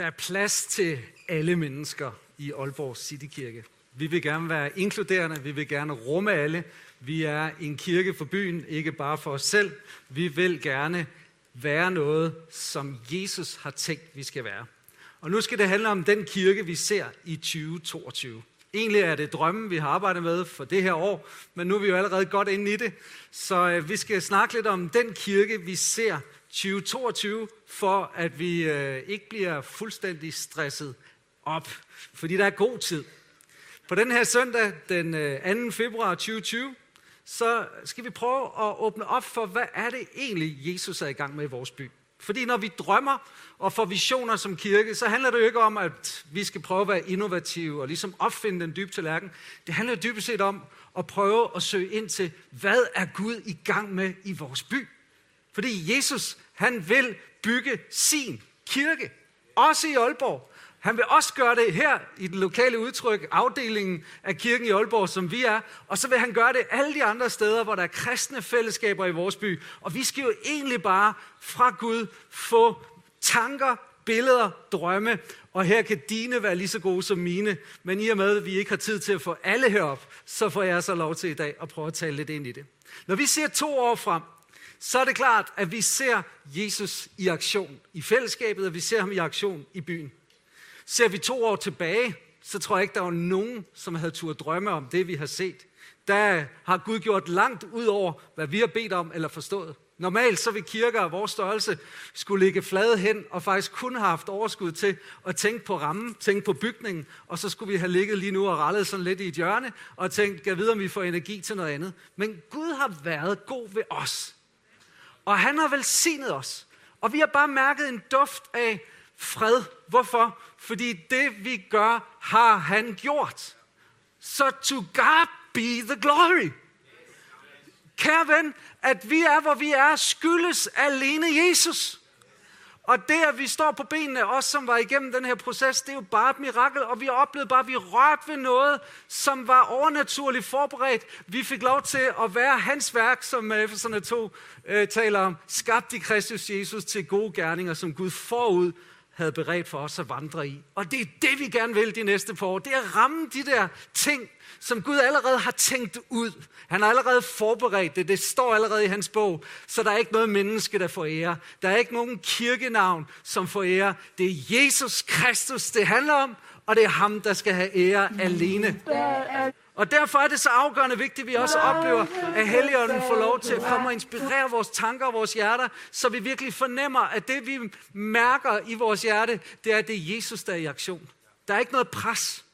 Der er plads til alle mennesker i Aalborg Citykirke. Vi vil gerne være inkluderende, vi vil gerne rumme alle. Vi er en kirke for byen, ikke bare for os selv. Vi vil gerne være noget, som Jesus har tænkt, vi skal være. Og nu skal det handle om den kirke, vi ser i 2022. Egentlig er det drømmen, vi har arbejdet med for det her år, men nu er vi jo allerede godt inde i det. Så øh, vi skal snakke lidt om den kirke, vi ser 2022, for at vi øh, ikke bliver fuldstændig stresset op, fordi der er god tid. På den her søndag, den øh, 2. Februar 2020, så skal vi prøve at åbne op for, hvad er det egentlig, Jesus er i gang med i vores by. Fordi når vi drømmer og får visioner som kirke, så handler det jo ikke om, at vi skal prøve at være innovative og ligesom opfinde den dybe tallerken. Det handler dybest set om at prøve at søge ind til, hvad er Gud i gang med i vores by? Fordi Jesus, han vil bygge sin kirke. Også i Aalborg. Han vil også gøre det her i den lokale udtryk, afdelingen af kirken i Aalborg, som vi er. Og så vil han gøre det alle de andre steder, hvor der er kristne fællesskaber i vores by. Og vi skal jo egentlig bare fra Gud få tanker, billeder, drømme. Og her kan dine være lige så gode som mine. Men i og med, at vi ikke har tid til at få alle herop, så får jeg så lov til i dag at prøve at tale lidt ind i det. Når vi ser to år frem, så er det klart, at vi ser Jesus i aktion i fællesskabet, og vi ser ham i aktion i byen. Ser vi to år tilbage, så tror jeg ikke, der var nogen, som havde tur drømme om det, vi har set. Der har Gud gjort langt ud over, hvad vi har bedt om eller forstået. Normalt så vil kirker af vores størrelse skulle ligge flade hen og faktisk kun have haft overskud til at tænke på rammen, tænke på bygningen, og så skulle vi have ligget lige nu og rallet sådan lidt i et hjørne og tænkt, jeg ved, om vi får energi til noget andet. Men Gud har været god ved os. Og han har velsignet os. Og vi har bare mærket en duft af fred. Hvorfor? Fordi det vi gør, har han gjort. Så to God be the glory. Kære ven, at vi er, hvor vi er, skyldes alene Jesus. Og det, at vi står på benene, os som var igennem den her proces, det er jo bare et mirakel, og vi oplevede bare, at vi rørte ved noget, som var overnaturligt forberedt. Vi fik lov til at være hans værk, som Efeserne 2 øh, taler om, skabt i Kristus Jesus til gode gerninger, som Gud forud havde beredt for os at vandre i. Og det er det, vi gerne vil de næste par år. Det er at ramme de der ting, som Gud allerede har tænkt ud. Han har allerede forberedt det. Det står allerede i hans bog. Så der er ikke noget menneske, der får ære. Der er ikke nogen kirkenavn, som får ære. Det er Jesus Kristus, det handler om, og det er ham, der skal have ære alene. Og derfor er det så afgørende vigtigt, at vi også oplever, at Helligånden får lov til at komme og inspirere vores tanker og vores hjerter, så vi virkelig fornemmer, at det vi mærker i vores hjerte, det er, at det er Jesus, der er i aktion. Der er ikke noget pres.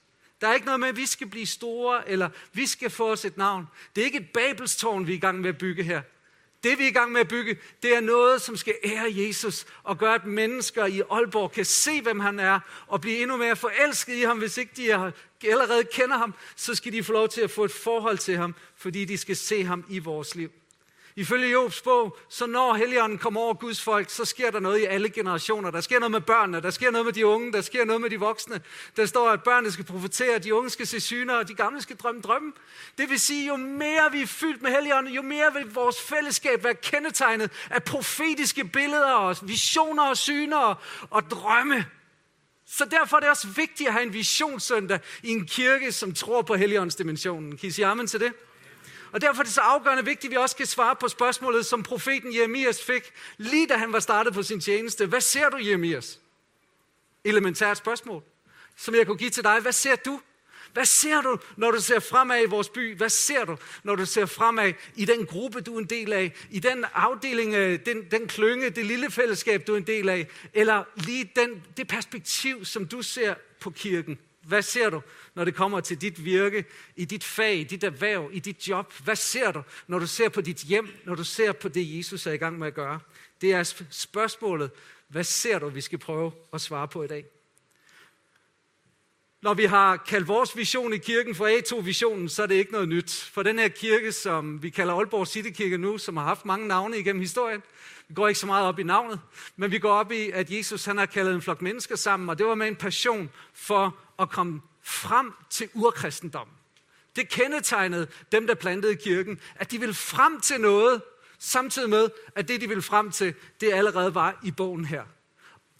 Der er ikke noget med, at vi skal blive store, eller vi skal få os et navn. Det er ikke et babelstårn, vi er i gang med at bygge her. Det vi er i gang med at bygge, det er noget, som skal ære Jesus og gøre, at mennesker i Aalborg kan se, hvem han er, og blive endnu mere forelsket i ham. Hvis ikke de allerede kender ham, så skal de få lov til at få et forhold til ham, fordi de skal se ham i vores liv. Ifølge Jobs bog, så når Helligånden kommer over Guds folk, så sker der noget i alle generationer. Der sker noget med børnene, der sker noget med de unge, der sker noget med de voksne. Der står, at børnene skal profetere, de unge skal se syner, og de gamle skal drømme drømme. Det vil sige, jo mere vi er fyldt med Helligånden, jo mere vil vores fællesskab være kendetegnet af profetiske billeder og visioner og syner og drømme. Så derfor er det også vigtigt at have en visionssøndag i en kirke, som tror på Helligåndsdimensionen. Kan I sige amen til det? Og derfor er det så afgørende vigtigt, at vi også kan svare på spørgsmålet, som profeten Jeremias fik, lige da han var startet på sin tjeneste. Hvad ser du, Jeremias? Elementært spørgsmål, som jeg kunne give til dig. Hvad ser du? Hvad ser du, når du ser fremad i vores by? Hvad ser du, når du ser fremad i den gruppe, du er en del af? I den afdeling, øh, den, den klynge, det lille fællesskab, du er en del af? Eller lige den, det perspektiv, som du ser på kirken? Hvad ser du, når det kommer til dit virke, i dit fag, i dit erhverv, i dit job? Hvad ser du, når du ser på dit hjem, når du ser på det, Jesus er i gang med at gøre? Det er spørgsmålet, hvad ser du, vi skal prøve at svare på i dag? Når vi har kaldt vores vision i kirken for A2-visionen, så er det ikke noget nyt. For den her kirke, som vi kalder Aalborg Citykirke nu, som har haft mange navne igennem historien, vi går ikke så meget op i navnet, men vi går op i, at Jesus han har kaldet en flok mennesker sammen, og det var med en passion for at komme frem til urkristendom. Det kendetegnede dem, der plantede kirken, at de ville frem til noget, samtidig med, at det, de ville frem til, det allerede var i bogen her.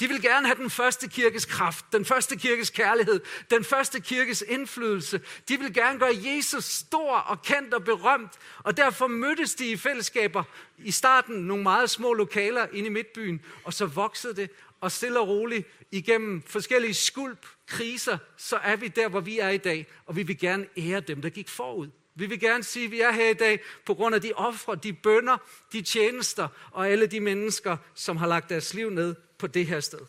De vil gerne have den første kirkes kraft, den første kirkes kærlighed, den første kirkes indflydelse. De vil gerne gøre Jesus stor og kendt og berømt, og derfor mødtes de i fællesskaber i starten nogle meget små lokaler inde i midtbyen, og så voksede det, og stille og roligt igennem forskellige skulp, kriser, så er vi der, hvor vi er i dag, og vi vil gerne ære dem, der gik forud. Vi vil gerne sige, at vi er her i dag på grund af de ofre, de bønder, de tjenester og alle de mennesker, som har lagt deres liv ned på det her sted.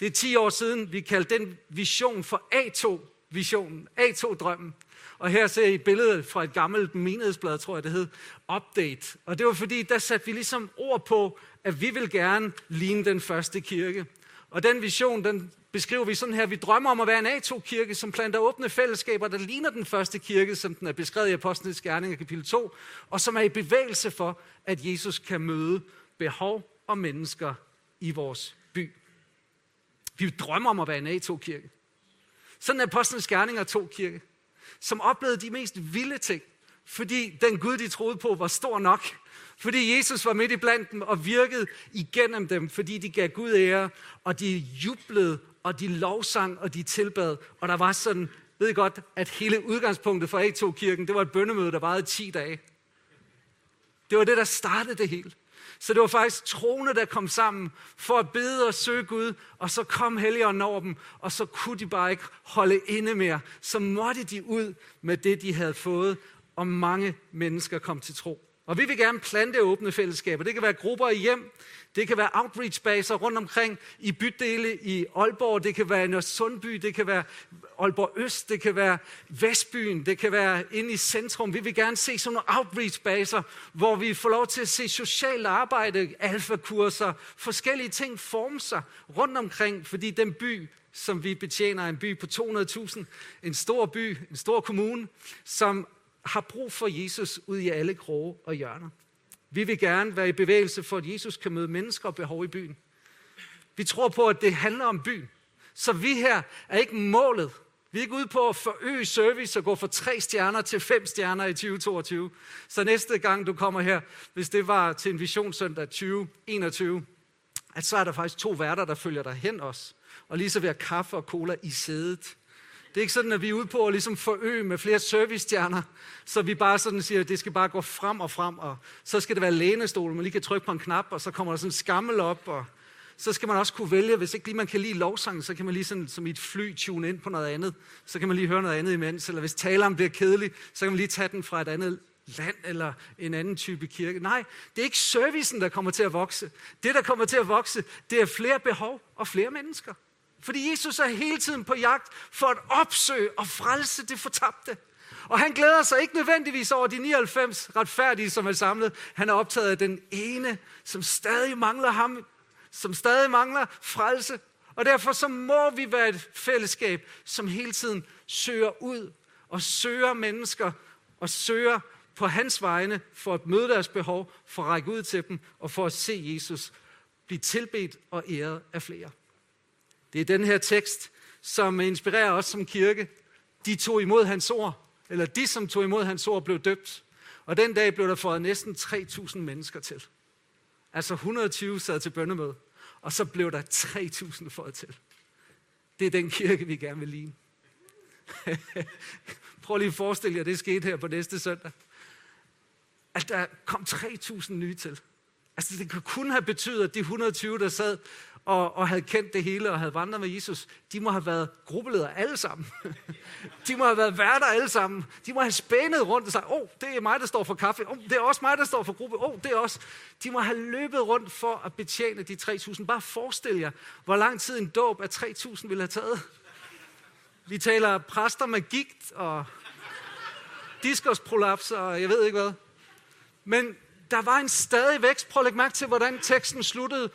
Det er 10 år siden, vi kaldte den vision for A2-visionen, A2-drømmen. Og her ser I et billede fra et gammelt menighedsblad, tror jeg det hed, Update. Og det var fordi, der satte vi ligesom ord på, at vi vil gerne ligne den første kirke. Og den vision, den beskriver vi sådan her. Vi drømmer om at være en A2-kirke, som planter åbne fællesskaber, der ligner den første kirke, som den er beskrevet i Apostlenes Gerninger kapitel 2, og som er i bevægelse for, at Jesus kan møde behov og mennesker i vores by. Vi drømmer om at være en A2-kirke. Sådan er Apostlenes Gerninger 2-kirke, som oplevede de mest vilde ting, fordi den Gud, de troede på, var stor nok. Fordi Jesus var midt i blandt dem og virkede igennem dem, fordi de gav Gud ære, og de jublede, og de lovsang, og de tilbad. Og der var sådan, ved I godt, at hele udgangspunktet for A2-kirken, det var et bøndemøde, der varede 10 dage. Det var det, der startede det hele. Så det var faktisk troende, der kom sammen for at bede og søge Gud, og så kom Helligånden over dem, og så kunne de bare ikke holde inde mere. Så måtte de ud med det, de havde fået, og mange mennesker kom til tro. Og vi vil gerne plante åbne fællesskaber. Det kan være grupper i hjem, det kan være outreach-baser rundt omkring i bydele i Aalborg, det kan være i Sundby, det kan være Aalborg Øst, det kan være Vestbyen, det kan være inde i centrum. Vi vil gerne se sådan nogle outreach-baser, hvor vi får lov til at se socialt arbejde, alfakurser, forskellige ting forme sig rundt omkring, fordi den by, som vi betjener, en by på 200.000, en stor by, en stor kommune, som har brug for Jesus ud i alle kroge og hjørner. Vi vil gerne være i bevægelse for, at Jesus kan møde mennesker og behov i byen. Vi tror på, at det handler om byen. Så vi her er ikke målet. Vi er ikke ude på at forøge service og gå fra tre stjerner til fem stjerner i 2022. Så næste gang du kommer her, hvis det var til en visionssøndag 2021, at så er der faktisk to værter, der følger dig hen os. Og lige så vil kaffe og cola i sædet. Det er ikke sådan, at vi er ude på at ligesom forøge med flere servicestjerner, så vi bare sådan siger, at det skal bare gå frem og frem, og så skal det være lænestol, man lige kan trykke på en knap, og så kommer der sådan en skammel op, og så skal man også kunne vælge, hvis ikke lige man kan lide lovsangen, så kan man lige sådan, som i et fly tune ind på noget andet, så kan man lige høre noget andet imens, eller hvis taleren bliver kedelig, så kan man lige tage den fra et andet land eller en anden type kirke. Nej, det er ikke servicen, der kommer til at vokse. Det, der kommer til at vokse, det er flere behov og flere mennesker. Fordi Jesus er hele tiden på jagt for at opsøge og frelse det fortabte. Og han glæder sig ikke nødvendigvis over de 99 retfærdige, som er samlet. Han er optaget af den ene, som stadig mangler ham, som stadig mangler frelse. Og derfor så må vi være et fællesskab, som hele tiden søger ud og søger mennesker og søger på hans vegne for at møde deres behov, for at række ud til dem og for at se Jesus blive tilbedt og æret af flere. Det er den her tekst, som inspirerer os som kirke. De tog imod hans ord, eller de, som tog imod hans ord, blev døbt. Og den dag blev der fået næsten 3.000 mennesker til. Altså 120 sad til bøndemøde, og så blev der 3.000 fået til. Det er den kirke, vi gerne vil ligne. Prøv lige at forestille jer, det skete her på næste søndag. At der kom 3.000 nye til. Altså det kunne kun have betydet, at de 120, der sad og, og havde kendt det hele og havde vandret med Jesus, de må have været gruppeledere alle sammen. de må have været værter alle sammen. De må have spændet rundt og sagt, åh, oh, det er mig, der står for kaffe. Åh, oh, det er også mig, der står for gruppe. Åh, oh, det er også. De må have løbet rundt for at betjene de 3.000. Bare forestil jer, hvor lang tid en dåb af 3.000 ville have taget. Vi taler præster med gigt og diskosprolaps og jeg ved ikke hvad. Men der var en stadig vækst. Prøv at lægge mærke til, hvordan teksten sluttede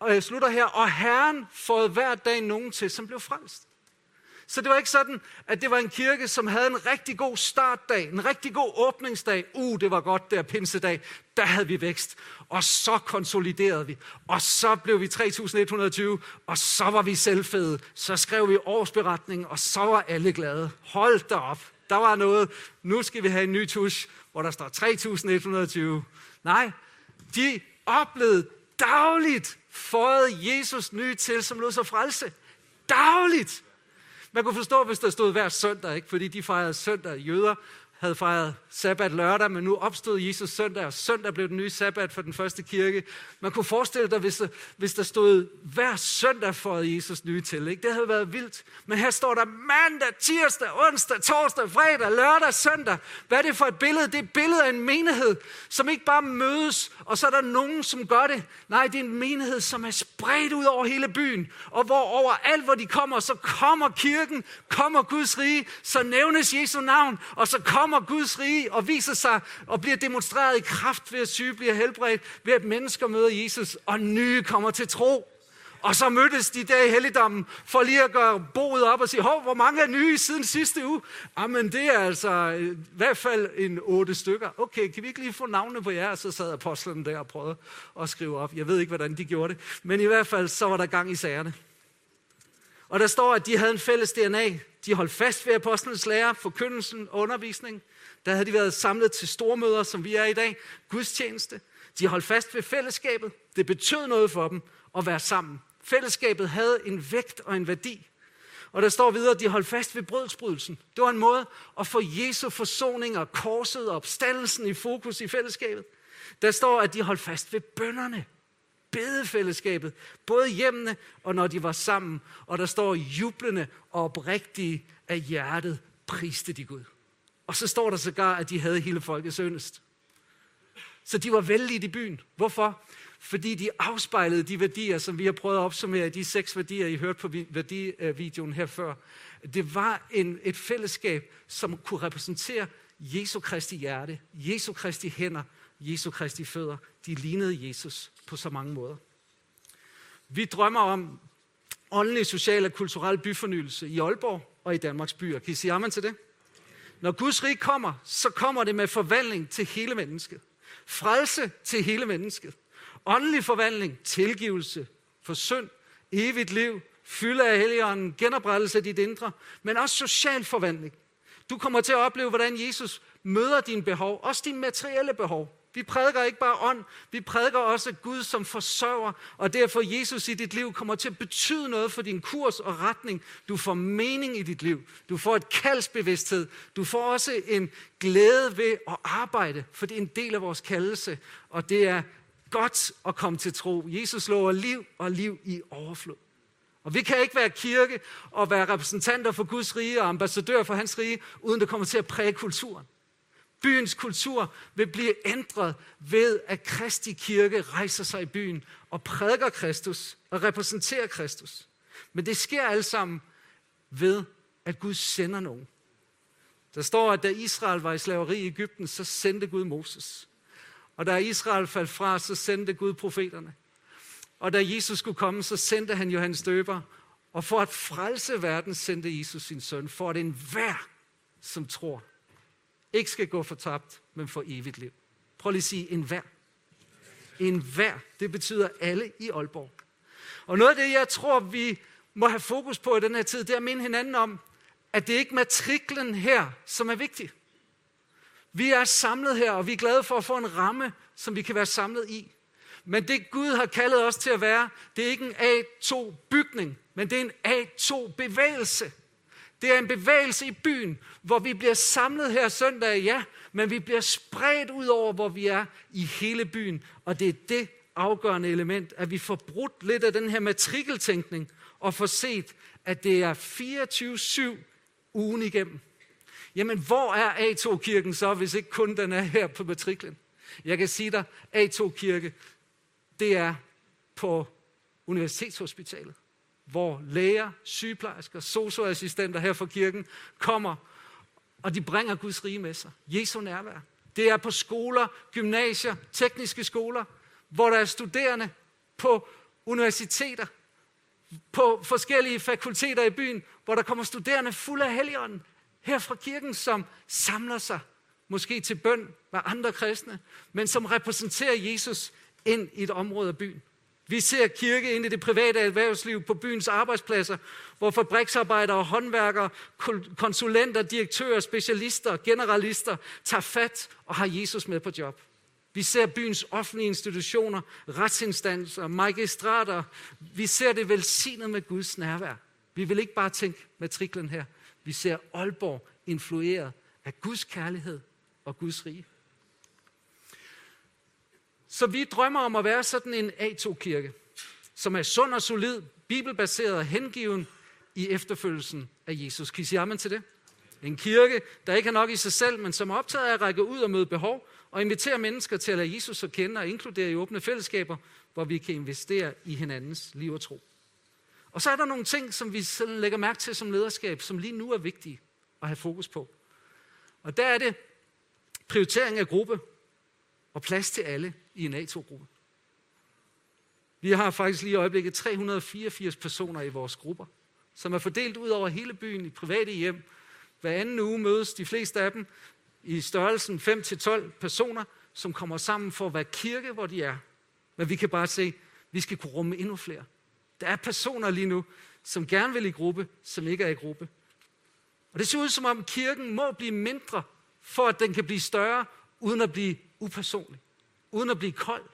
og jeg slutter her, og Herren får hver dag nogen til, som blev frelst. Så det var ikke sådan, at det var en kirke, som havde en rigtig god startdag, en rigtig god åbningsdag. Uh, det var godt der pinsedag. Der havde vi vækst. Og så konsoliderede vi. Og så blev vi 3120, og så var vi selvfede. Så skrev vi årsberetning, og så var alle glade. Hold da op. Der var noget. Nu skal vi have en ny tusch, hvor der står 3120. Nej, de oplevede dagligt fået Jesus nye til, som lod sig frelse. Dagligt! Man kunne forstå, hvis der stod hver søndag, ikke? fordi de fejrede søndag. Jøder havde fejret sabbat lørdag, men nu opstod Jesus søndag, og søndag blev den nye sabbat for den første kirke. Man kunne forestille dig, hvis der, hvis der stod hver søndag for Jesus nye til. Ikke? Det havde været vildt. Men her står der mandag, tirsdag, onsdag, torsdag, fredag, lørdag, søndag. Hvad er det for et billede? Det er et billede af en menighed, som ikke bare mødes, og så er der nogen, som gør det. Nej, det er en menighed, som er spredt ud over hele byen, og hvor overalt, hvor de kommer, så kommer kirken, kommer Guds rige, så nævnes Jesu navn, og så kommer kommer Guds rige og viser sig og bliver demonstreret i kraft ved at syge bliver helbredt, ved at mennesker møder Jesus, og nye kommer til tro. Og så mødtes de der i helligdommen for lige at gøre boet op og sige, hov, hvor mange er nye siden sidste uge? Jamen, det er altså øh, i hvert fald en otte stykker. Okay, kan vi ikke lige få navne på jer? Så sad apostlen der og prøvede at skrive op. Jeg ved ikke, hvordan de gjorde det. Men i hvert fald, så var der gang i sagerne. Og der står, at de havde en fælles DNA. De holdt fast ved apostlenes lære, forkyndelsen og undervisning. Der havde de været samlet til stormøder, som vi er i dag. Gudstjeneste. De holdt fast ved fællesskabet. Det betød noget for dem at være sammen. Fællesskabet havde en vægt og en værdi. Og der står videre, at de holdt fast ved brødsbrydelsen. Det var en måde at få Jesu forsoning og korset og opstandelsen i fokus i fællesskabet. Der står, at de holdt fast ved bønderne bedefællesskabet, både hjemmene og når de var sammen. Og der står jublende og oprigtige af hjertet priste de Gud. Og så står der sågar, at de havde hele folkets ønest. Så de var vældige i byen. Hvorfor? Fordi de afspejlede de værdier, som vi har prøvet at opsummere, de seks værdier, I hørte på værdivideoen her før. Det var en, et fællesskab, som kunne repræsentere Jesu Kristi hjerte, Jesu Kristi hænder, Jesu Kristi fødder. De lignede Jesus på så mange måder. Vi drømmer om åndelig, social og kulturel byfornyelse i Aalborg og i Danmarks byer. Kan I sige amen til det? Når Guds rige kommer, så kommer det med forvandling til hele mennesket. Frelse til hele mennesket. Åndelig forvandling, tilgivelse for synd, evigt liv, fylde af helligånden, genoprettelse af dit indre, men også social forvandling. Du kommer til at opleve, hvordan Jesus møder dine behov, også dine materielle behov. Vi prædiker ikke bare ånd, vi prædiker også Gud som forsørger, og derfor Jesus i dit liv kommer til at betyde noget for din kurs og retning. Du får mening i dit liv. Du får et kaldsbevidsthed. Du får også en glæde ved at arbejde, for det er en del af vores kaldelse, og det er godt at komme til tro. Jesus lover liv og liv i overflod. Og vi kan ikke være kirke og være repræsentanter for Guds rige og ambassadør for hans rige, uden det kommer til at præge kulturen. Byens kultur vil blive ændret ved, at Kristi kirke rejser sig i byen og prædiker Kristus og repræsenterer Kristus. Men det sker alt sammen ved, at Gud sender nogen. Der står, at da Israel var i slaveri i Ægypten, så sendte Gud Moses. Og da Israel faldt fra, så sendte Gud profeterne. Og da Jesus skulle komme, så sendte han Johannes døber. Og for at frelse verden, sendte Jesus sin søn, for at enhver, som tror, ikke skal gå fortabt, men for evigt liv. Prøv lige at sige en hver. En hver. Det betyder alle i Aalborg. Og noget af det, jeg tror, vi må have fokus på i den her tid, det er at minde hinanden om, at det ikke er matriklen her, som er vigtig. Vi er samlet her, og vi er glade for at få en ramme, som vi kan være samlet i. Men det Gud har kaldet os til at være, det er ikke en A2-bygning, men det er en A2-bevægelse. Det er en bevægelse i byen, hvor vi bliver samlet her søndag, ja, men vi bliver spredt ud over, hvor vi er i hele byen. Og det er det afgørende element, at vi får brudt lidt af den her matrikeltænkning og får set, at det er 24-7 ugen igennem. Jamen, hvor er A2-kirken så, hvis ikke kun den er her på matriklen? Jeg kan sige dig, A2-kirke, det er på Universitetshospitalet hvor læger, sygeplejersker, socioassistenter her fra kirken kommer, og de bringer Guds rige med sig. Jesu nærvær. Det er på skoler, gymnasier, tekniske skoler, hvor der er studerende på universiteter, på forskellige fakulteter i byen, hvor der kommer studerende fulde af helligånden her fra kirken, som samler sig måske til bøn med andre kristne, men som repræsenterer Jesus ind i et område af byen. Vi ser kirke ind i det private erhvervsliv på byens arbejdspladser, hvor fabriksarbejdere, håndværkere, konsulenter, direktører, specialister, generalister tager fat og har Jesus med på job. Vi ser byens offentlige institutioner, retsinstanser, magistrater. Vi ser det velsignet med Guds nærvær. Vi vil ikke bare tænke matriklen her. Vi ser Aalborg influeret af Guds kærlighed og Guds rige. Så vi drømmer om at være sådan en A2-kirke, som er sund og solid, bibelbaseret og hengiven i efterfølgelsen af Jesus. Kan I sige amen til det? En kirke, der ikke er nok i sig selv, men som er optaget af at række ud og møde behov, og invitere mennesker til at lade Jesus at kende og inkludere i åbne fællesskaber, hvor vi kan investere i hinandens liv og tro. Og så er der nogle ting, som vi sådan lægger mærke til som lederskab, som lige nu er vigtige at have fokus på. Og der er det prioritering af gruppe og plads til alle i en A2-gruppe. Vi har faktisk lige i øjeblikket 384 personer i vores grupper, som er fordelt ud over hele byen i private hjem. Hver anden uge mødes de fleste af dem i størrelsen 5-12 personer, som kommer sammen for at være kirke, hvor de er. Men vi kan bare se, at vi skal kunne rumme endnu flere. Der er personer lige nu, som gerne vil i gruppe, som ikke er i gruppe. Og det ser ud som om kirken må blive mindre, for at den kan blive større, uden at blive upersonlig, uden at blive kold,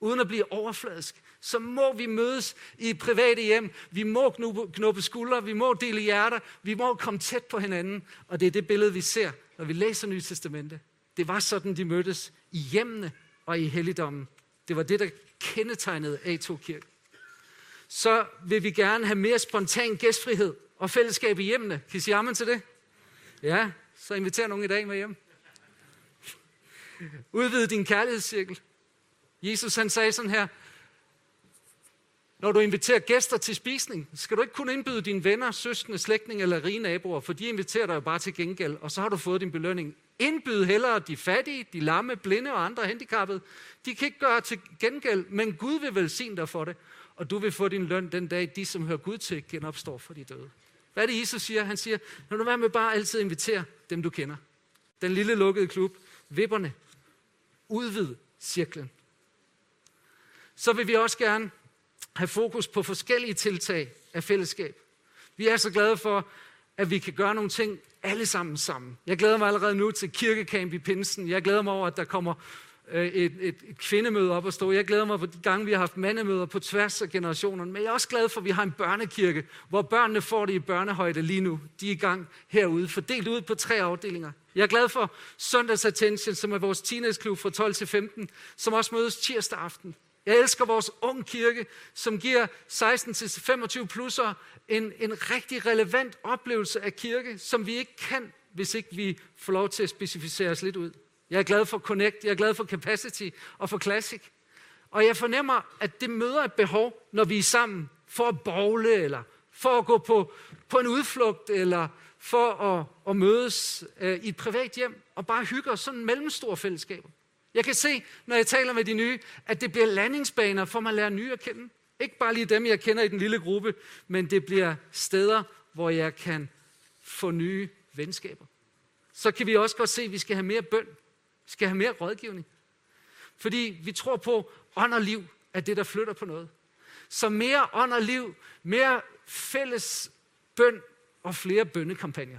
uden at blive overfladisk. Så må vi mødes i private hjem, vi må knuppe skuldre, vi må dele hjerter, vi må komme tæt på hinanden. Og det er det billede, vi ser, når vi læser Nye Testamente. Det var sådan, de mødtes i hjemmene og i helligdommen. Det var det, der kendetegnede A2-kirken. Så vil vi gerne have mere spontan gæstfrihed og fællesskab i hjemmene. Kan I sige amen til det? Ja, så inviter nogen i dag med hjem. Udvid din kærlighedscirkel. Jesus han sagde sådan her, når du inviterer gæster til spisning, skal du ikke kun indbyde dine venner, søskende, slægtninge eller rige naboer, for de inviterer dig jo bare til gengæld, og så har du fået din belønning. Indbyd hellere de fattige, de lamme, blinde og andre handicappede. De kan ikke gøre til gengæld, men Gud vil velsigne dig for det, og du vil få din løn den dag, de som hører Gud til, genopstår for de døde. Hvad er det, Jesus siger? Han siger, når du være med bare altid invitere dem, du kender. Den lille lukkede klub, vipperne, udvid cirklen. Så vil vi også gerne have fokus på forskellige tiltag af fællesskab. Vi er så glade for, at vi kan gøre nogle ting alle sammen sammen. Jeg glæder mig allerede nu til kirkekamp i Pinsen. Jeg glæder mig over, at der kommer Øh, et, et, et kvindemøde op at stå. Jeg glæder mig på de gange, vi har haft mandemøder på tværs af generationerne. Men jeg er også glad for, at vi har en børnekirke, hvor børnene får det i børnehøjde lige nu. De er i gang herude, fordelt ud på tre afdelinger. Jeg er glad for Søndags Attention, som er vores teenageklub fra 12 til 15, som også mødes tirsdag aften. Jeg elsker vores ung kirke, som giver 16-25 plusser en, en rigtig relevant oplevelse af kirke, som vi ikke kan, hvis ikke vi får lov til at specificere os lidt ud. Jeg er glad for Connect, jeg er glad for Capacity og for Classic. Og jeg fornemmer, at det møder et behov, når vi er sammen for at bogle, eller for at gå på, på en udflugt, eller for at, at mødes øh, i et privat hjem, og bare hygge os sådan mellemstore fællesskaber. Jeg kan se, når jeg taler med de nye, at det bliver landingsbaner for mig at lære nye at kende. Ikke bare lige dem, jeg kender i den lille gruppe, men det bliver steder, hvor jeg kan få nye venskaber. Så kan vi også godt se, at vi skal have mere bøn. Vi skal have mere rådgivning. Fordi vi tror på, ånd og liv er det, der flytter på noget. Så mere ånd og liv, mere fælles bøn og flere bønnekampagner.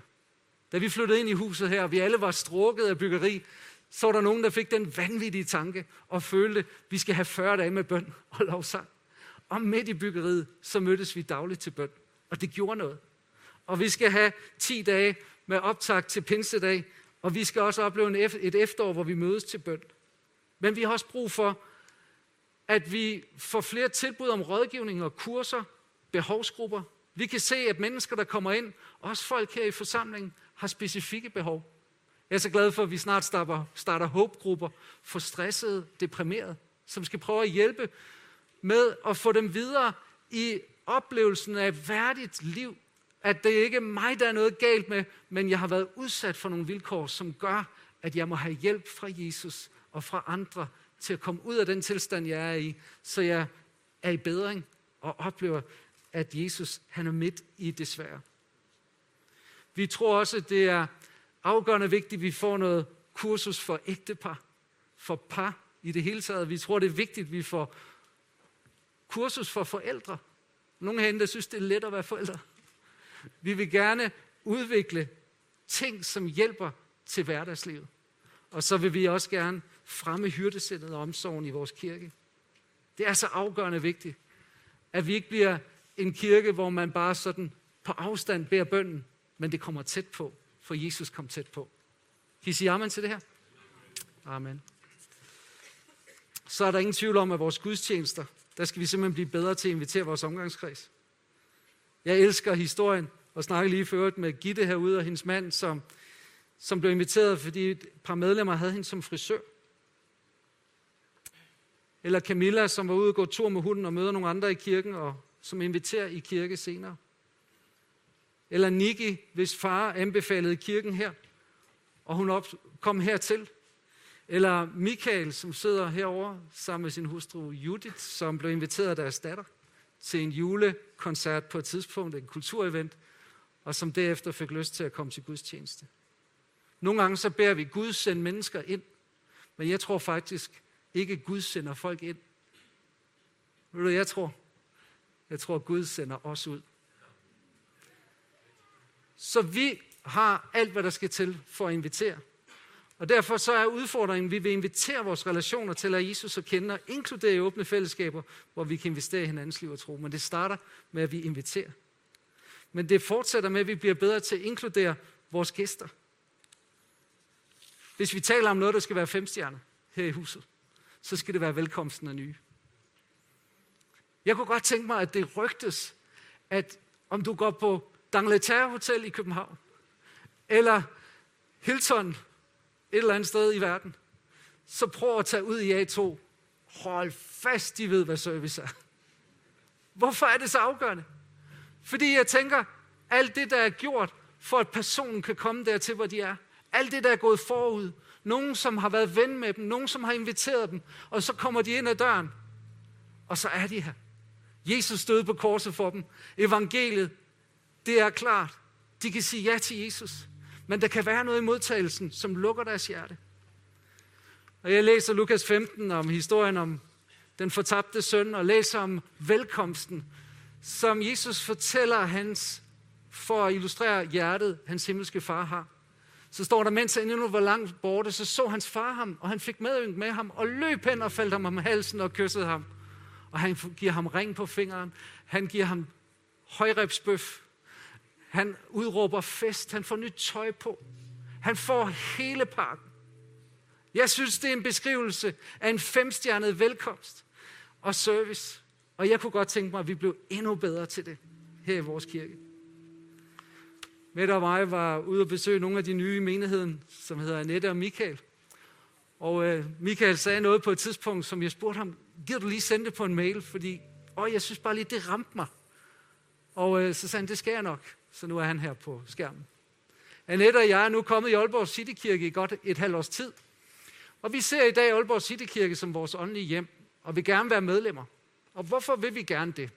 Da vi flyttede ind i huset her, og vi alle var strukket af byggeri, så var der nogen, der fik den vanvittige tanke og følte, at vi skal have 40 dage med bøn og lovsang. Og midt i byggeriet, så mødtes vi dagligt til bøn. Og det gjorde noget. Og vi skal have 10 dage med optag til pinsedag, og vi skal også opleve et efterår, hvor vi mødes til bøn. Men vi har også brug for, at vi får flere tilbud om rådgivning og kurser, behovsgrupper. Vi kan se, at mennesker, der kommer ind, også folk her i forsamlingen, har specifikke behov. Jeg er så glad for, at vi snart starter, starter håbgrupper for stressede, deprimerede, som skal prøve at hjælpe med at få dem videre i oplevelsen af et værdigt liv. At det ikke er mig, der er noget galt med, men jeg har været udsat for nogle vilkår, som gør, at jeg må have hjælp fra Jesus og fra andre til at komme ud af den tilstand, jeg er i, så jeg er i bedring og oplever, at Jesus han er midt i det svære. Vi tror også, det er afgørende vigtigt, at vi får noget kursus for ægtepar, for par i det hele taget. Vi tror, det er vigtigt, at vi får kursus for forældre. Nogle herinde, der synes, det er let at være forældre. Vi vil gerne udvikle ting, som hjælper til hverdagslivet. Og så vil vi også gerne fremme hyrdesindet og omsorgen i vores kirke. Det er så afgørende vigtigt, at vi ikke bliver en kirke, hvor man bare sådan på afstand beder bønden, men det kommer tæt på, for Jesus kom tæt på. Kan I sige amen til det her? Amen. Så er der ingen tvivl om, at vores gudstjenester, der skal vi simpelthen blive bedre til at invitere vores omgangskreds. Jeg elsker historien, og snakkede lige før med Gitte herude og hendes mand, som, som blev inviteret, fordi et par medlemmer havde hende som frisør. Eller Camilla, som var ude og gå tur med hunden og møder nogle andre i kirken, og som inviterer i kirke senere. Eller Niki, hvis far anbefalede kirken her, og hun op, kom hertil. Eller Michael, som sidder herover sammen med sin hustru Judith, som blev inviteret af deres datter til en julekoncert på et tidspunkt, en kulturevent, og som derefter fik lyst til at komme til gudstjeneste. Nogle gange så beder vi Gud sende mennesker ind, men jeg tror faktisk ikke, Gud sender folk ind. Ved du, jeg tror? Jeg tror, Gud sender os ud. Så vi har alt, hvad der skal til for at invitere. Og derfor så er udfordringen, at vi vil invitere vores relationer til at Jesus at kende og inkludere i åbne fællesskaber, hvor vi kan investere i hinandens liv og tro. Men det starter med, at vi inviterer. Men det fortsætter med, at vi bliver bedre til at inkludere vores gæster. Hvis vi taler om noget, der skal være femstjerner her i huset, så skal det være velkomsten af nye. Jeg kunne godt tænke mig, at det rygtes, at om du går på Dangleterre Hotel i København, eller Hilton et eller andet sted i verden, så prøv at tage ud i A2. Hold fast, de ved, hvad service er. Hvorfor er det så afgørende? Fordi jeg tænker, alt det, der er gjort, for at personen kan komme dertil, hvor de er, alt det, der er gået forud, nogen, som har været ven med dem, nogen, som har inviteret dem, og så kommer de ind ad døren, og så er de her. Jesus døde på korset for dem. Evangeliet, det er klart. De kan sige ja til Jesus. Men der kan være noget i modtagelsen, som lukker deres hjerte. Og jeg læser Lukas 15 om historien om den fortabte søn, og læser om velkomsten, som Jesus fortæller hans, for at illustrere hjertet, hans himmelske far har. Så står der, mens han endnu var langt borte, så så hans far ham, og han fik medynk med ham, og løb hen og faldt ham om halsen og kyssede ham. Og han giver ham ring på fingeren. Han giver ham højrebsbøf. Han udråber fest. Han får nyt tøj på. Han får hele pakken. Jeg synes, det er en beskrivelse af en femstjernet velkomst og service. Og jeg kunne godt tænke mig, at vi blev endnu bedre til det her i vores kirke. Mette og mig var ude og besøge nogle af de nye i menigheden, som hedder Annette og Michael. Og øh, Michael sagde noget på et tidspunkt, som jeg spurgte ham, giver du lige sende det på en mail, fordi åh, jeg synes bare lige, det ramte mig. Og øh, så sagde han, det skal jeg nok. Så nu er han her på skærmen. Annette og jeg er nu kommet i Aalborg Citykirke i godt et halvt års tid. Og vi ser i dag Aalborg Citykirke som vores åndelige hjem, og vil gerne være medlemmer. Og hvorfor vil vi gerne det?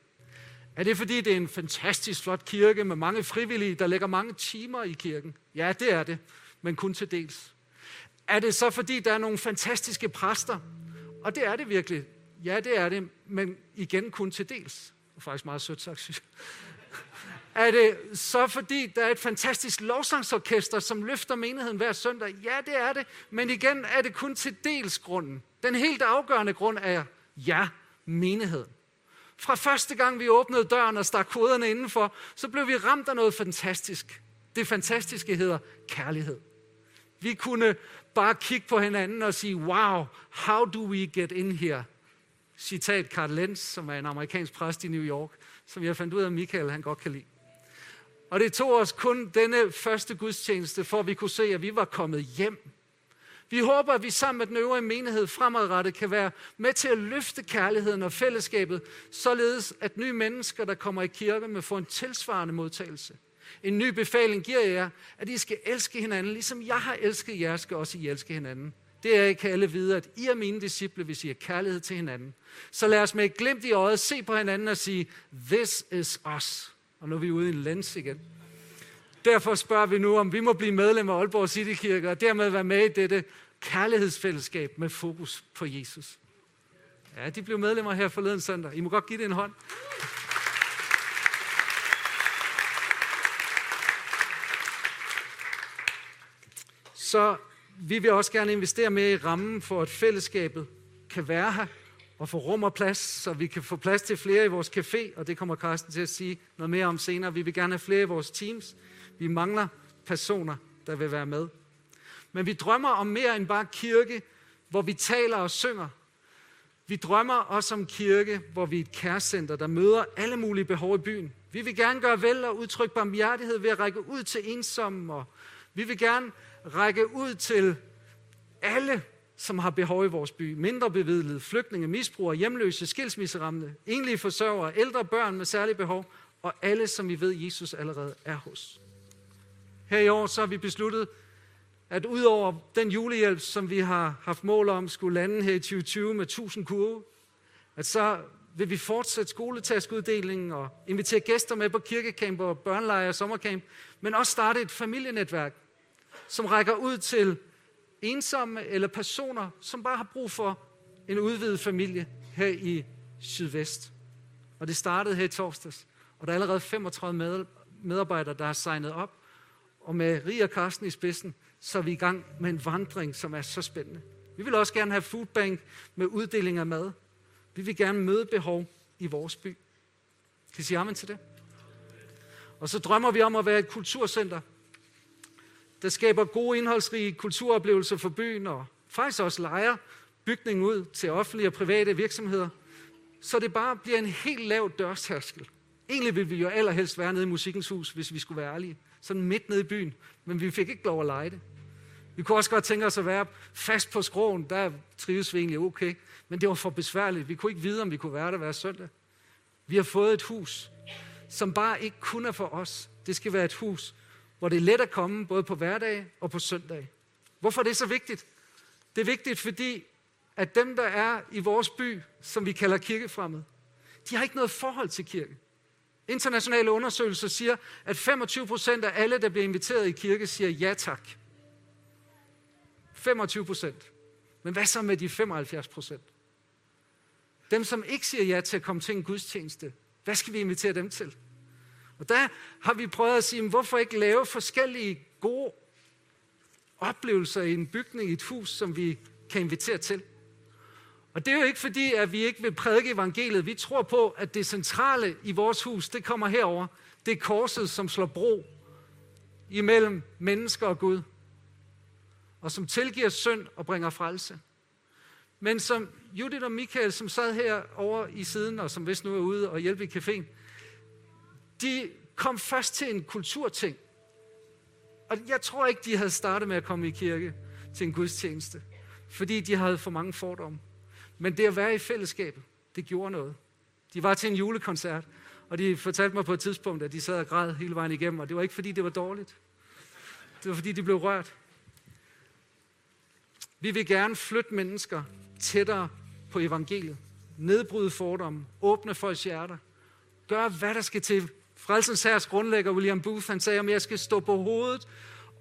Er det fordi, det er en fantastisk flot kirke med mange frivillige, der lægger mange timer i kirken? Ja, det er det, men kun til dels. Er det så fordi, der er nogle fantastiske præster? Og det er det virkelig. Ja, det er det, men igen kun til dels. Det er faktisk meget sødt sagt, synes jeg. Er det så fordi, der er et fantastisk lovsangsorkester, som løfter menigheden hver søndag? Ja, det er det. Men igen er det kun til dels grunden. Den helt afgørende grund er, ja, menigheden. Fra første gang vi åbnede døren og stak koderne indenfor, så blev vi ramt af noget fantastisk. Det fantastiske hedder kærlighed. Vi kunne bare kigge på hinanden og sige, wow, how do we get in here? Citat Carl Lenz, som er en amerikansk præst i New York, som jeg fandt ud af, at Michael han godt kan lide. Og det tog os kun denne første gudstjeneste, for at vi kunne se, at vi var kommet hjem. Vi håber, at vi sammen med den øvrige menighed fremadrettet kan være med til at løfte kærligheden og fællesskabet, således at nye mennesker, der kommer i kirke, med få en tilsvarende modtagelse. En ny befaling giver jer, at I skal elske hinanden, ligesom jeg har elsket jer, skal også I elske hinanden. Det er, kan alle vide, at I er mine disciple, hvis I har kærlighed til hinanden. Så lad os med et glimt i øjet se på hinanden og sige, this is us. Og nu er vi ude i en lens igen. Derfor spørger vi nu, om vi må blive medlem af Aalborg Citykirke, og dermed være med i dette kærlighedsfællesskab med fokus på Jesus. Ja, de blev medlemmer her forleden søndag. I må godt give det en hånd. Så vi vil også gerne investere mere i rammen for, at fællesskabet kan være her og få rum og plads, så vi kan få plads til flere i vores café, og det kommer Karsten til at sige noget mere om senere. Vi vil gerne have flere i vores teams. Vi mangler personer, der vil være med. Men vi drømmer om mere end bare kirke, hvor vi taler og synger. Vi drømmer også om kirke, hvor vi er et kærcenter, der møder alle mulige behov i byen. Vi vil gerne gøre vel og udtrykke barmhjertighed ved at række ud til ensomme, og vi vil gerne række ud til alle, som har behov i vores by. Mindre bevidlede, flygtninge, misbrugere, hjemløse, skilsmisseramte, enlige forsørgere, ældre børn med særlige behov, og alle, som vi ved, Jesus allerede er hos. Her i år så har vi besluttet, at udover den julehjælp, som vi har haft mål om, skulle lande her i 2020 med 1000 kurve, at så vil vi fortsætte skoletaskeuddelingen og invitere gæster med på kirkecamp og børnelejre og sommercamp, men også starte et familienetværk, som rækker ud til ensomme eller personer, som bare har brug for en udvidet familie her i Sydvest. Og det startede her i torsdags, og der er allerede 35 medarbejdere, der har signet op, og med Ria og Karsten i spidsen, så er vi i gang med en vandring, som er så spændende. Vi vil også gerne have foodbank med uddeling af mad. Vi vil gerne møde behov i vores by. Kan I sige amen til det? Og så drømmer vi om at være et kulturcenter, der skaber gode, indholdsrige kulturoplevelser for byen, og faktisk også lejer bygningen ud til offentlige og private virksomheder, så det bare bliver en helt lav dørstærskel. Egentlig ville vi jo allerhelst være nede i Musikkens Hus, hvis vi skulle være ærlige. Sådan midt nede i byen, men vi fik ikke lov at lege det. Vi kunne også godt tænke os at være fast på skroen, der trives vi egentlig okay. Men det var for besværligt. Vi kunne ikke vide, om vi kunne være der hver søndag. Vi har fået et hus, som bare ikke kun er for os. Det skal være et hus, hvor det er let at komme, både på hverdag og på søndag. Hvorfor er det så vigtigt? Det er vigtigt, fordi at dem, der er i vores by, som vi kalder kirkefremmed, de har ikke noget forhold til kirke. Internationale undersøgelser siger, at 25 procent af alle, der bliver inviteret i kirke, siger ja tak. 25 procent. Men hvad så med de 75 procent? Dem, som ikke siger ja til at komme til en gudstjeneste, hvad skal vi invitere dem til? Og der har vi prøvet at sige, hvorfor ikke lave forskellige gode oplevelser i en bygning, i et hus, som vi kan invitere til. Og det er jo ikke fordi, at vi ikke vil prædike evangeliet. Vi tror på, at det centrale i vores hus, det kommer herover. Det er korset, som slår bro imellem mennesker og Gud. Og som tilgiver synd og bringer frelse. Men som Judith og Michael, som sad her over i siden, og som vist nu er ude og hjælpe i caféen, de kom først til en kulturting. Og jeg tror ikke, de havde startet med at komme i kirke til en gudstjeneste, fordi de havde for mange fordomme. Men det at være i fællesskabet, det gjorde noget. De var til en julekoncert, og de fortalte mig på et tidspunkt, at de sad og græd hele vejen igennem, og det var ikke fordi, det var dårligt. Det var fordi, de blev rørt. Vi vil gerne flytte mennesker tættere på evangeliet. Nedbryde fordomme. Åbne folks hjerter. Gør, hvad der skal til. Frelsens herres grundlægger William Booth, han sagde, om jeg skal stå på hovedet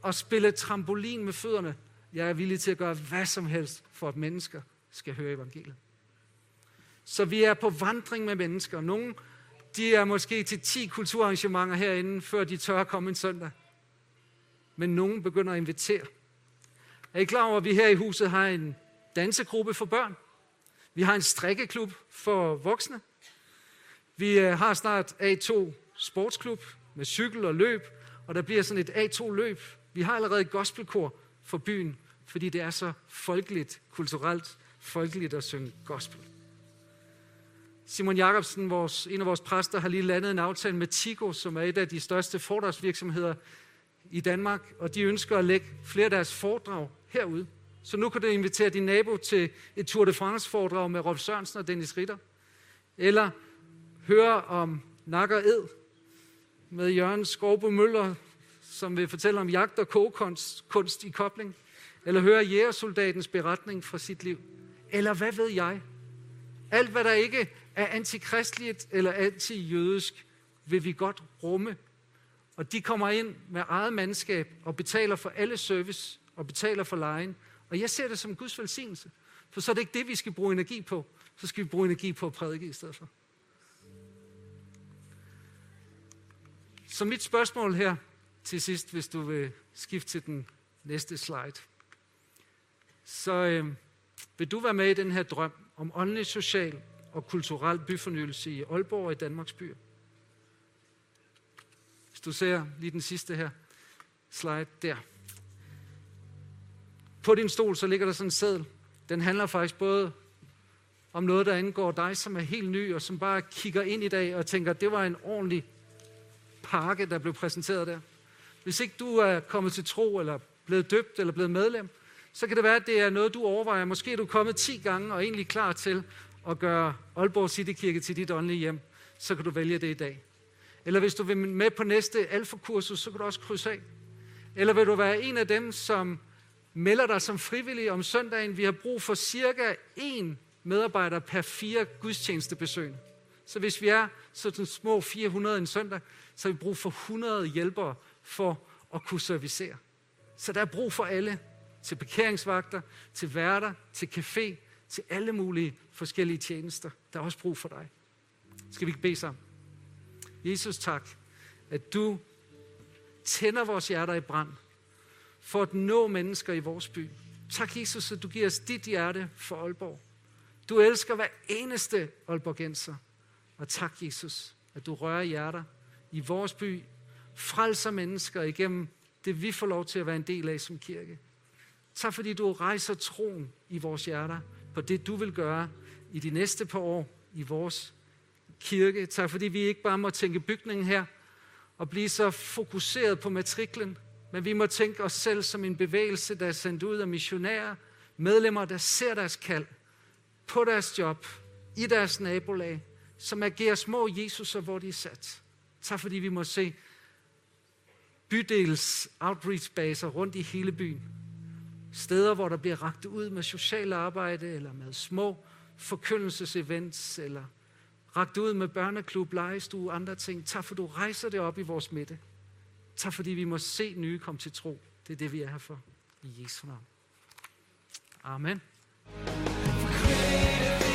og spille trampolin med fødderne. Jeg er villig til at gøre hvad som helst, for at mennesker skal høre evangeliet. Så vi er på vandring med mennesker. Nogle de er måske til 10 kulturarrangementer herinde, før de tør at komme en søndag. Men nogen begynder at invitere. Er I klar over, at vi her i huset har en dansegruppe for børn? Vi har en strikkeklub for voksne. Vi øh, har snart A2 sportsklub med cykel og løb, og der bliver sådan et A2-løb. Vi har allerede et gospelkor for byen, fordi det er så folkeligt, kulturelt folkeligt at synge gospel. Simon Jacobsen, vores, en af vores præster, har lige landet en aftale med Tigo, som er et af de største foredragsvirksomheder i Danmark, og de ønsker at lægge flere af deres foredrag herude. Så nu kan du invitere din nabo til et Tour de France-foredrag med Rolf Sørensen og Dennis Ritter. Eller høre om Nakker Ed med Jørgen Skorbo Møller, som vil fortælle om jagt og kogekunst kunst i kobling. Eller høre jægersoldatens beretning fra sit liv. Eller hvad ved jeg? Alt, hvad der ikke er antikristligt eller antijødisk, vil vi godt rumme. Og de kommer ind med eget mandskab og betaler for alle service og betaler for lejen. Og jeg ser det som Guds velsignelse. For så er det ikke det, vi skal bruge energi på. Så skal vi bruge energi på at prædike i stedet for. Så mit spørgsmål her til sidst, hvis du vil skifte til den næste slide. så øh, vil du være med i den her drøm om åndelig, social og kulturel byfornyelse i Aalborg og i Danmarks byer. Hvis du ser lige den sidste her slide der. På din stol så ligger der sådan en seddel. Den handler faktisk både om noget, der angår dig, som er helt ny, og som bare kigger ind i dag og tænker, det var en ordentlig pakke, der blev præsenteret der. Hvis ikke du er kommet til tro, eller blevet døbt, eller blevet medlem, så kan det være, at det er noget, du overvejer. Måske er du kommet 10 gange og egentlig klar til at gøre Aalborg City Kirke til dit åndelige hjem. Så kan du vælge det i dag. Eller hvis du vil med på næste alfakursus, så kan du også krydse af. Eller vil du være en af dem, som melder dig som frivillig om søndagen? Vi har brug for cirka en medarbejder per fire gudstjenestebesøg. Så hvis vi er sådan små 400 en søndag, så har vi brug for 100 hjælpere for at kunne servicere. Så der er brug for alle. Til parkeringsvagter, til værter, til café, til alle mulige forskellige tjenester. Der er også brug for dig. Skal vi ikke bede sammen? Jesus, tak, at du tænder vores hjerter i brand for at nå mennesker i vores by. Tak, Jesus, at du giver os dit hjerte for Aalborg. Du elsker hver eneste Aalborgenser. Og tak, Jesus, at du rører hjerter i vores by, frelser mennesker igennem det, vi får lov til at være en del af som kirke. Tak, fordi du rejser troen i vores hjerter på det, du vil gøre i de næste par år i vores kirke. Tak, fordi vi ikke bare må tænke bygningen her og blive så fokuseret på matriklen, men vi må tænke os selv som en bevægelse, der er sendt ud af missionærer, medlemmer, der ser deres kald på deres job, i deres nabolag, som agerer små Jesuser, hvor de er sat. Tak fordi vi må se bydels outreach-baser rundt i hele byen. Steder, hvor der bliver ragt ud med socialt arbejde, eller med små forkyndelsesevents, eller ragt ud med børneklub, legestue, andre ting. Tak for, du rejser det op i vores midte. Tak fordi vi må se nye komme til tro. Det er det, vi er her for. I Jesu navn. Amen. Greater